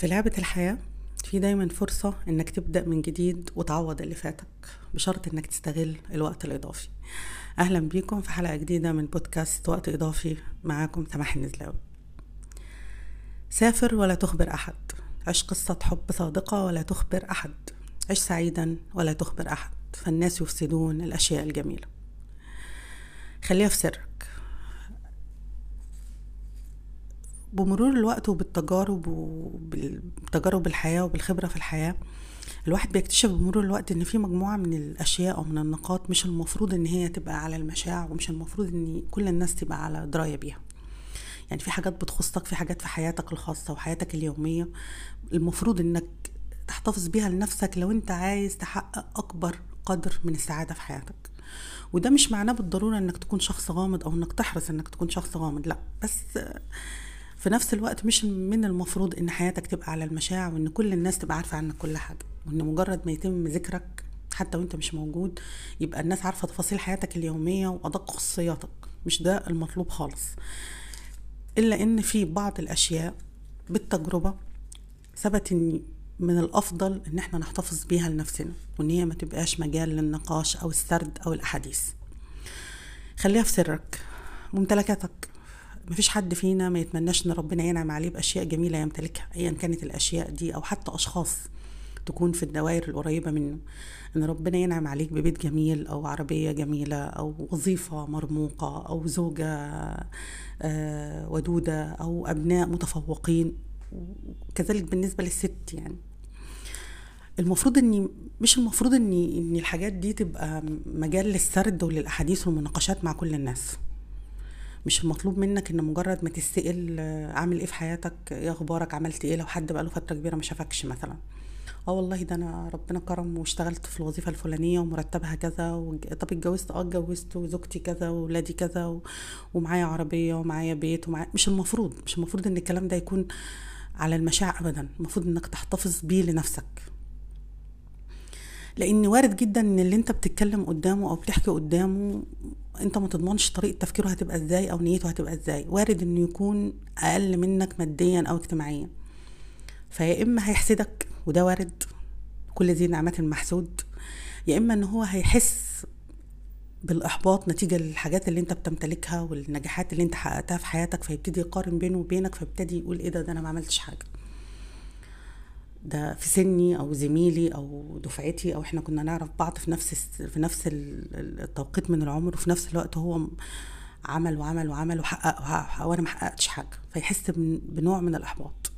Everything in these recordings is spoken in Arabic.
في لعبة الحياة في دايما فرصة إنك تبدأ من جديد وتعوض اللي فاتك بشرط إنك تستغل الوقت الإضافي. أهلا بيكم في حلقة جديدة من بودكاست وقت إضافي معاكم سماح النزلاوي. سافر ولا تخبر أحد. عش قصة حب صادقة ولا تخبر أحد. عش سعيدا ولا تخبر أحد. فالناس يفسدون الأشياء الجميلة. خليها في سرك بمرور الوقت وبالتجارب وبالتجارب الحياة وبالخبرة في الحياة الواحد بيكتشف بمرور الوقت إن في مجموعة من الأشياء أو من النقاط مش المفروض إن هي تبقى على المشاع ومش المفروض إن كل الناس تبقى على دراية بيها. يعني في حاجات بتخصك في حاجات في حياتك الخاصة وحياتك اليومية المفروض إنك تحتفظ بيها لنفسك لو أنت عايز تحقق أكبر قدر من السعادة في حياتك. وده مش معناه بالضرورة إنك تكون شخص غامض أو إنك تحرص إنك تكون شخص غامض لأ بس في نفس الوقت مش من المفروض إن حياتك تبقى على المشاع وإن كل الناس تبقى عارفة عنك كل حاجة. وإن مجرد ما يتم ذكرك حتى وأنت مش موجود يبقى الناس عارفة تفاصيل حياتك اليومية وأدق خصوصياتك مش ده المطلوب خالص. إلا إن في بعض الأشياء بالتجربة ثبت إن من الأفضل إن إحنا نحتفظ بيها لنفسنا وإن هي ما تبقاش مجال للنقاش أو السرد أو الأحاديث. خليها في سرك ممتلكاتك. مفيش حد فينا ما يتمناش إن ربنا ينعم عليه بأشياء جميلة يمتلكها ايا كانت الأشياء دي أو حتى أشخاص تكون في الدوائر القريبة منه. إن ربنا ينعم عليك ببيت جميل أو عربية جميلة أو وظيفة مرموقة أو زوجة ودودة أو أبناء متفوقين. كذلك بالنسبة للست يعني. المفروض إني مش المفروض إني إن الحاجات دي تبقى مجال للسرد وللأحاديث والمناقشات مع كل الناس. مش المطلوب منك إن مجرد ما تسأل عامل إيه في حياتك؟ إيه أخبارك؟ عملت إيه؟ لو حد بقاله فترة كبيرة ما شافكش مثلا. آه والله ده أنا ربنا كرم واشتغلت في الوظيفة الفلانية ومرتبها كذا. طب اتجوزت؟ آه اتجوزت وزوجتي كذا واولادي كذا و... ومعايا عربية ومعايا بيت ومعايا مش المفروض مش المفروض إن الكلام ده يكون على المشاع ابدا. المفروض إنك تحتفظ بيه لنفسك. لأن وارد جدا ان اللي انت بتتكلم قدامه أو بتحكي قدامه انت ما تضمنش طريقة تفكيره هتبقى إزاي أو نيته هتبقى إزاي. وارد انه يكون أقل منك ماديا أو اجتماعيا. فيا إما هيحسدك وده وارد كل ذي نعمات محسود يا إما إن هو هيحس بالإحباط نتيجة للحاجات اللي أنت بتمتلكها والنجاحات اللي أنت حققتها في حياتك فيبتدي يقارن بينه وبينك فيبتدي يقول إيه ده ده أنا ما عملتش حاجة. ده في سني أو زميلي أو دفعتي أو إحنا كنا نعرف بعض في نفس في نفس التوقيت من العمر وفي نفس الوقت هو عمل وعمل وعمل وحقق وأنا ما حققتش حاجة فيحس بنوع من الإحباط.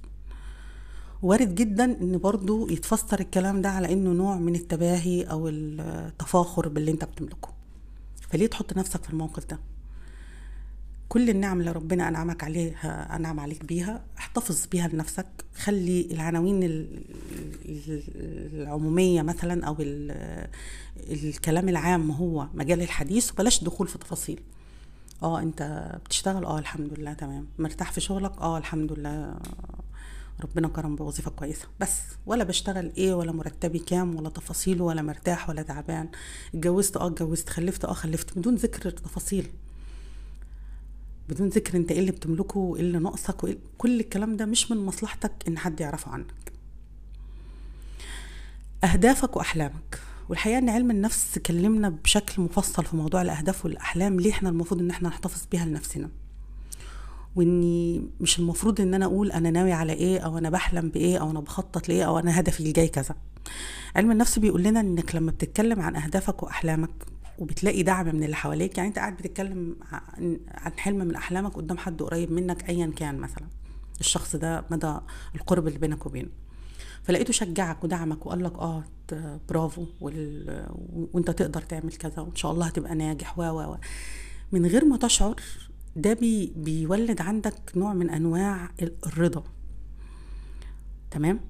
وارد جدا إن برضو يتفسر الكلام ده على إنه نوع من التباهي أو التفاخر باللي أنت بتملكه. فليه تحط نفسك في الموقف ده؟ كل النعم اللي ربنا أنعمك عليها أنعم عليك بيها احتفظ بيها لنفسك. خلي العناوين العمومية مثلا أو الكلام العام هو مجال الحديث وبلاش دخول في تفاصيل. آه أنت بتشتغل؟ آه الحمد لله تمام. مرتاح في شغلك؟ آه الحمد لله. ربنا كرم بوظيفة كويسة. بس ولا بشتغل إيه ولا مرتبي كام ولا تفاصيله ولا مرتاح ولا تعبان. اتجوزت؟ آه اتجوزت. خلفت؟ آه خلفت. بدون ذكر تفاصيل. بدون ذكر انت إيه اللي بتملكه وايه اللي ناقصك وإيه كل الكلام ده مش من مصلحتك ان حد يعرفه عنك. أهدافك وأحلامك. والحقيقة إن علم النفس كلمنا بشكل مفصل في موضوع الأهداف والأحلام ليه إحنا المفروض إن إحنا نحتفظ بيها لنفسنا؟ وإني مش المفروض إن أنا أقول أنا ناوي على إيه أو أنا بحلم بإيه أو أنا بخطط لإيه أو أنا هدفي الجاي كذا. علم النفس بيقول لنا إنك لما بتتكلم عن أهدافك وأحلامك وبتلاقي دعم من اللي حواليك. يعني انت قاعد بتتكلم عن حلم من أحلامك قدام حد قريب منك ايا كان مثلا. الشخص ده مدى القرب اللي بينك وبينه. فلقيته شجعك ودعمك وقال لك آه برافو وال... وانت تقدر تعمل كذا وإن شاء الله هتبقى ناجح و و. من غير ما تشعر ده بي بيولد عندك نوع من أنواع الرضا. تمام؟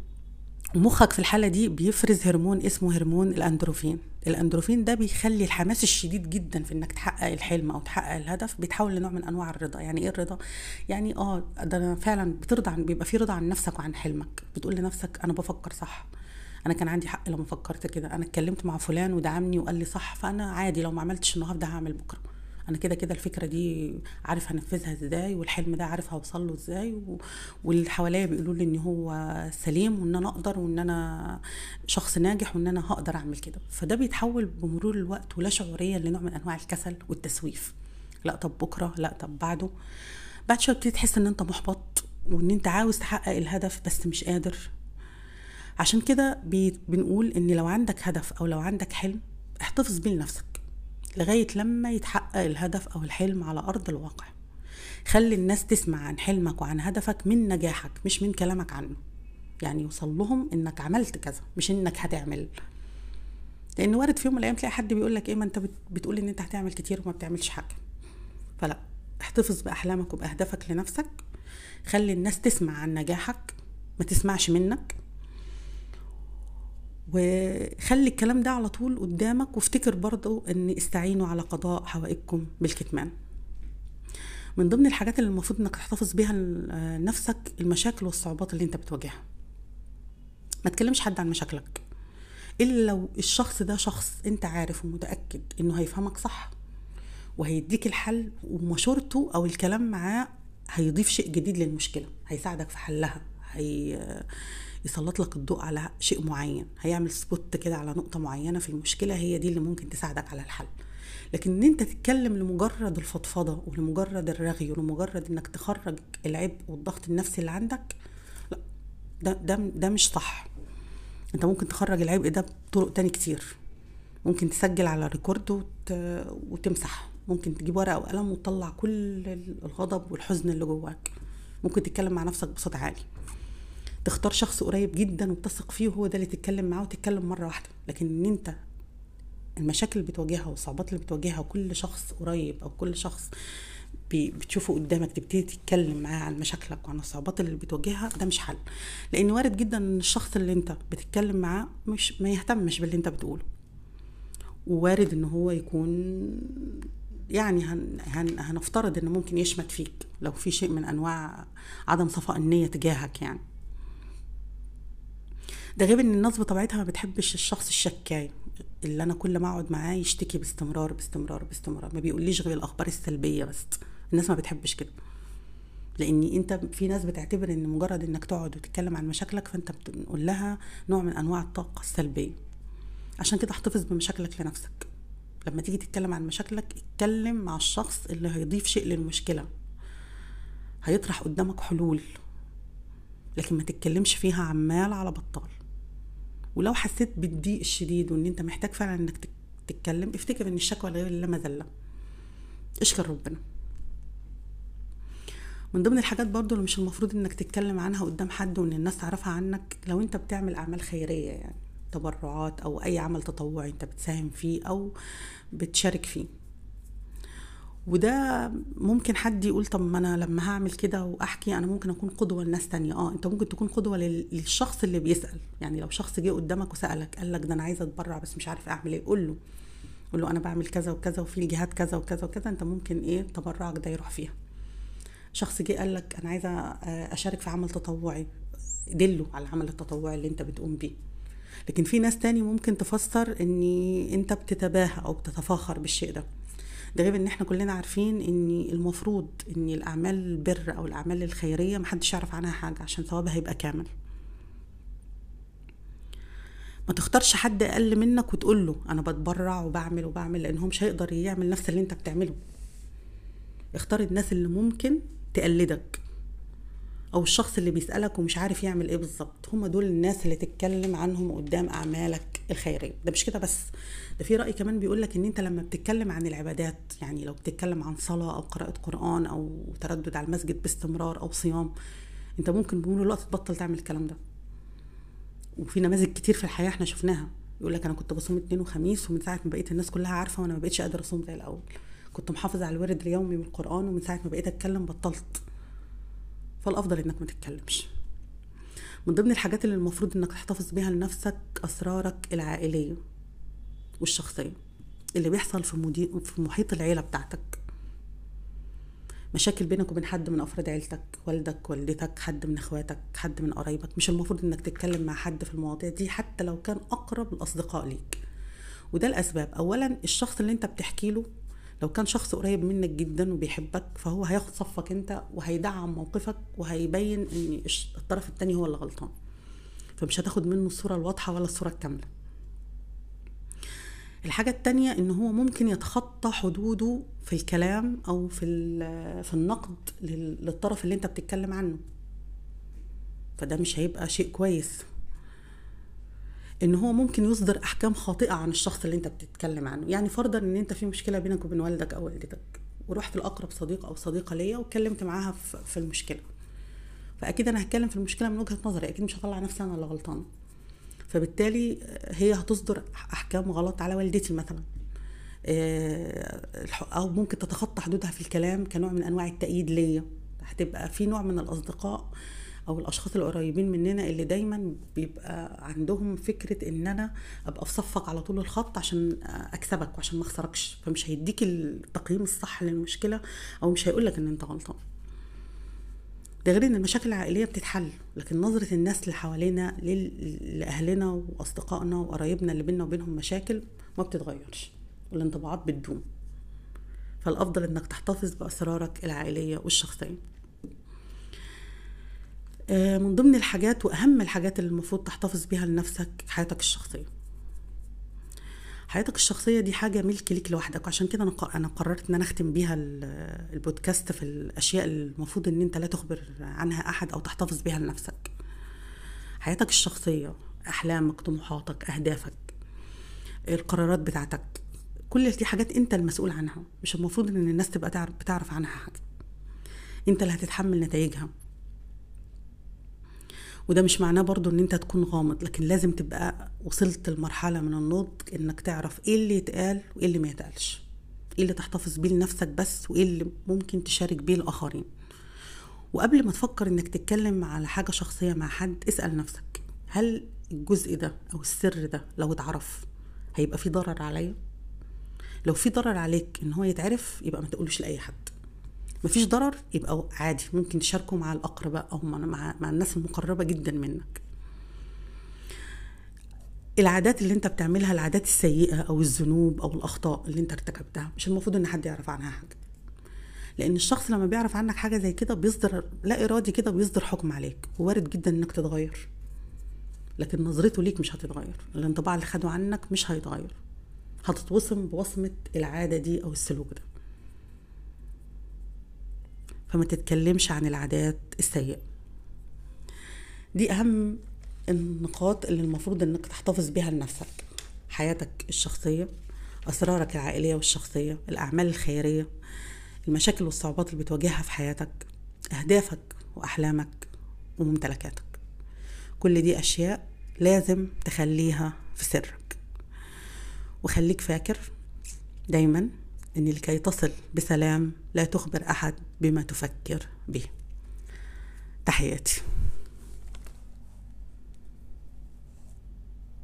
ومخك في الحالة دي بيفرز هرمون اسمه هرمون الأندروفين. الأندروفين ده بيخلي الحماس الشديد جدا في إنك تحقق الحلم أو تحقق الهدف. بيتحول لنوع من أنواع الرضا. يعني إيه الرضا؟ يعني آه ده أنا فعلا بترضى عن بيبقى في رضا عن نفسك وعن حلمك. بتقول لنفسك أنا بفكر صح. أنا كان عندي حق لما فكرت كده. أنا اتكلمت مع فلان ودعمني وقال لي صح فأنا عادي لو ما عملتش النهارده هعمل بكرة. أنا كده كده الفكرة دي عارف هنفذها إزاي والحلم ده عارف هوصل له إزاي و... واللي حواليا بيقولوا لي ان هو سليم وان أنا أقدر وان أنا شخص ناجح وان أنا هقدر اعمل كده. فده بيتحول بمرور الوقت ولا شعوريا لنوع من انواع الكسل والتسويف. لا طب بكرة لا طب بعده. بعد شوية بتبتدي تحس ان انت محبط وان انت عاوز تحقق الهدف بس مش قادر. عشان كده بنقول ان لو عندك هدف أو لو عندك حلم احتفظ بيه لنفسك. لغاية لما يتحقق الهدف أو الحلم على أرض الواقع. خلي الناس تسمع عن حلمك وعن هدفك من نجاحك مش من كلامك عنه. يعني يوصل لهم إنك عملت كذا مش إنك هتعمل. لأن وارد في يوم من الأيام تلاقي حد بيقول لك إيه ما أنت بتقول إن أنت هتعمل كتير وما بتعملش حاجة. فلا احتفظ بأحلامك وبأهدافك لنفسك. خلي الناس تسمع عن نجاحك ما تسمعش منك. وخلي الكلام ده على طول قدامك وافتكر برضو إن استعينوا على قضاء حوائجكم بالكتمان. من ضمن الحاجات اللي المفروض إنك تحتفظ بيها لنفسك المشاكل والصعوبات اللي أنت بتواجهها. ما تكلمش حد عن مشاكلك. إلا لو الشخص ده شخص أنت عارف ومتأكد إنه هيفهمك صح وهيديك الحل ومشورته أو الكلام معاه هيضيف شيء جديد للمشكلة هيساعدك في حلها. هي يسلط لك الضوء على شيء معين هيعمل سبوت كده على نقطة معينة في المشكلة هي دي اللي ممكن تساعدك على الحل. لكن إن أنت تتكلم لمجرد الفضفضة ولمجرد الرغي ولمجرد إنك تخرج العبء والضغط النفسي اللي عندك لا ده ده ده مش صح. أنت ممكن تخرج العبء ده بطرق تاني كتير. ممكن تسجل على ريكورد وت... وتمسح ممكن تجيب ورقة وقلم وتطلع كل الغضب والحزن اللي جواك. ممكن تتكلم مع نفسك بصوت عالي. تختار شخص قريب جدا وتثق فيه وهو ده اللي تتكلم معاه وتتكلم مرة واحدة. لكن إن أنت المشاكل اللي بتواجهها والصعوبات اللي بتواجهها كل شخص قريب أو كل شخص بتشوفه قدامك تبتدي تتكلم معاه عن مشاكلك وعن الصعوبات اللي بتواجهها ده مش حل. لأن وارد جدا إن الشخص اللي أنت بتتكلم معاه مش ما يهتمش باللي أنت بتقوله. ووارد إن هو يكون يعني هن هن هنفترض إنه ممكن يشمت فيك لو في شيء من أنواع عدم صفاء النية تجاهك يعني. ده غير إن الناس بطبيعتها ما بتحبش الشخص الشكاي اللي أنا كل ما أقعد معاه يشتكي باستمرار باستمرار باستمرار. ما بيقوليش غير الأخبار السلبية بس. الناس ما بتحبش كده. لأن أنت في ناس بتعتبر إن مجرد إنك تقعد وتتكلم عن مشاكلك فأنت بتقول لها نوع من أنواع الطاقة السلبية. عشان كده احتفظ بمشاكلك لنفسك. لما تيجي تتكلم عن مشاكلك اتكلم مع الشخص اللي هيضيف شيء للمشكلة. هيطرح قدامك حلول. لكن ما تتكلمش فيها عمال على بطال. ولو حسيت بالضيق الشديد وإن أنت محتاج فعلا إنك تتكلم افتكر إن الشكوى غير لا مذلة. اشكر ربنا. من ضمن الحاجات برضو اللي مش المفروض إنك تتكلم عنها قدام حد وإن الناس تعرفها عنك لو أنت بتعمل أعمال خيرية يعني تبرعات أو أي عمل تطوعي أنت بتساهم فيه أو بتشارك فيه. وده ممكن حد يقول طب ما أنا لما هعمل كده وأحكي أنا ممكن أكون قدوة لناس تانية. آه أنت ممكن تكون قدوة للشخص اللي بيسأل. يعني لو شخص جه قدامك وسألك قال لك ده أنا عايزة أتبرع بس مش عارف أعمل إيه قول له. قول له أنا بعمل كذا وكذا وفي الجهات كذا وكذا وكذا أنت ممكن إيه تبرعك ده يروح فيها. شخص جه قال لك أنا عايزة أشارك في عمل تطوعي. دله على العمل التطوعي اللي أنت بتقوم بيه. لكن في ناس تاني ممكن تفسر ان أنت بتتباهى أو بتتفاخر بالشيء ده. ده غير إن إحنا كلنا عارفين إن المفروض إن الأعمال البر أو الأعمال الخيرية محدش يعرف عنها حاجة عشان ثوابها هيبقى كامل. ما تختارش حد أقل منك وتقول له أنا بتبرع وبعمل وبعمل لأن هو مش هيقدر يعمل نفس اللي أنت بتعمله. اختار الناس اللي ممكن تقلدك أو الشخص اللي بيسألك ومش عارف يعمل إيه بالظبط. هم دول الناس اللي تتكلم عنهم قدام أعمالك. الخيرية. ده مش كده بس ده في رأي كمان بيقول لك إن أنت لما بتتكلم عن العبادات يعني لو بتتكلم عن صلاة أو قراءة قرآن أو تردد على المسجد باستمرار أو صيام أنت ممكن بمرور الوقت تبطل تعمل الكلام ده. وفي نماذج كتير في الحياة إحنا شفناها. يقول لك أنا كنت بصوم اثنين وخميس ومن ساعة ما بقيت الناس كلها عارفة وأنا ما بقيتش قادرة أصوم زي الأول. كنت محافظه على الورد اليومي من القران ومن ساعة ما بقيت أتكلم بطلت. فالأفضل إنك ما تتكلمش. من ضمن الحاجات اللي المفروض إنك تحتفظ بيها لنفسك أسرارك العائلية والشخصية. اللي بيحصل في, مدي... في محيط العيلة بتاعتك. مشاكل بينك وبين حد من أفراد عيلتك والدك والدتك حد من إخواتك حد من قرايبك. مش المفروض إنك تتكلم مع حد في المواضيع دي حتى لو كان أقرب الأصدقاء ليك. وده الأسباب. اولا الشخص اللي أنت بتحكي له لو كان شخص قريب منك جدا وبيحبك فهو هياخد صفك أنت وهيدعم موقفك وهيبين إن الطرف التاني هو اللي غلطان. فمش هتاخد منه الصورة الواضحة ولا الصورة الكاملة. الحاجة التانية إن هو ممكن يتخطى حدوده في الكلام أو في, في النقد للطرف اللي أنت بتتكلم عنه. فده مش هيبقى شيء كويس. إن هو ممكن يصدر أحكام خاطئة عن الشخص اللي أنت بتتكلم عنه. يعني فرضا إن أنت في مشكلة بينك وبين والدك أو والدتك ورحت لأقرب صديق أو صديقة ليا واتكلمت معاها في المشكلة. فأكيد أنا هتكلم في المشكلة من وجهة نظري أكيد مش هطلع نفسي أنا اللي غلطانه فبالتالي هي هتصدر أحكام غلط على والدتي مثلا. آه، أو ممكن تتخطى حدودها في الكلام كنوع من أنواع التأييد ليا. هتبقى في نوع من الأصدقاء أو الأشخاص القريبين مننا اللي دايما بيبقى عندهم فكرة إن أنا أبقى في صفك على طول الخط عشان أكسبك وعشان ما أخسركش. فمش هيديك التقييم الصح للمشكلة أو مش هيقول لك إن أنت غلطان. ده غير إن المشاكل العائلية بتتحل لكن نظرة الناس اللي حوالينا لأهلنا وأصدقائنا وقرايبنا اللي بينا وبينهم مشاكل ما بتتغيرش. والانطباعات بتدوم. فالأفضل إنك تحتفظ بأسرارك العائلية والشخصية. من ضمن الحاجات وأهم الحاجات اللي المفروض تحتفظ بيها لنفسك حياتك الشخصية. حياتك الشخصية دي حاجة ملك ليك لوحدك وعشان كده أنا أنا قررت إن أنا أختم بيها البودكاست في الأشياء المفروض إن أنت لا تخبر عنها أحد أو تحتفظ بيها لنفسك. حياتك الشخصية أحلامك طموحاتك أهدافك القرارات بتاعتك كل دي حاجات أنت المسؤول عنها مش المفروض إن الناس تبقى تعرف بتعرف عنها حاجة. أنت اللي هتتحمل نتائجها. وده مش معناه برضو إن أنت تكون غامض لكن لازم تبقى وصلت لمرحلة من النضج إنك تعرف إيه اللي يتقال وإيه اللي ما يتقالش. إيه اللي تحتفظ بيه لنفسك بس وإيه اللي ممكن تشارك بيه الآخرين. وقبل ما تفكر إنك تتكلم على حاجة شخصية مع حد اسأل نفسك هل الجزء ده أو السر ده لو اتعرف هيبقى في ضرر عليا؟ لو في ضرر عليك إن هو يتعرف يبقى ما تقولوش لأي حد. مفيش ضرر يبقى عادي. ممكن تشاركه مع الأقرباء أو مع, مع الناس المقربة جدا منك. العادات اللي أنت بتعملها العادات السيئة أو الذنوب أو الأخطاء اللي أنت ارتكبتها مش المفروض إن حد يعرف عنها حاجة. لأن الشخص لما بيعرف عنك حاجة زي كده بيصدر لا إرادي كده بيصدر حكم عليك. ووارد جدا إنك تتغير. لكن نظرته ليك مش هتتغير. الانطباع اللي خده عنك مش هيتغير. هتتوصم بوصمة العادة دي أو السلوك ده. فما تتكلمش عن العادات السيئة. دي أهم النقاط اللي المفروض إنك تحتفظ بيها لنفسك حياتك الشخصية أسرارك العائلية والشخصية الأعمال الخيرية المشاكل والصعوبات اللي بتواجهها في حياتك أهدافك وأحلامك وممتلكاتك. كل دي أشياء لازم تخليها في سرك. وخليك فاكر دايما أن لكي تصل بسلام لا تخبر أحد بما تفكر به. تحياتي.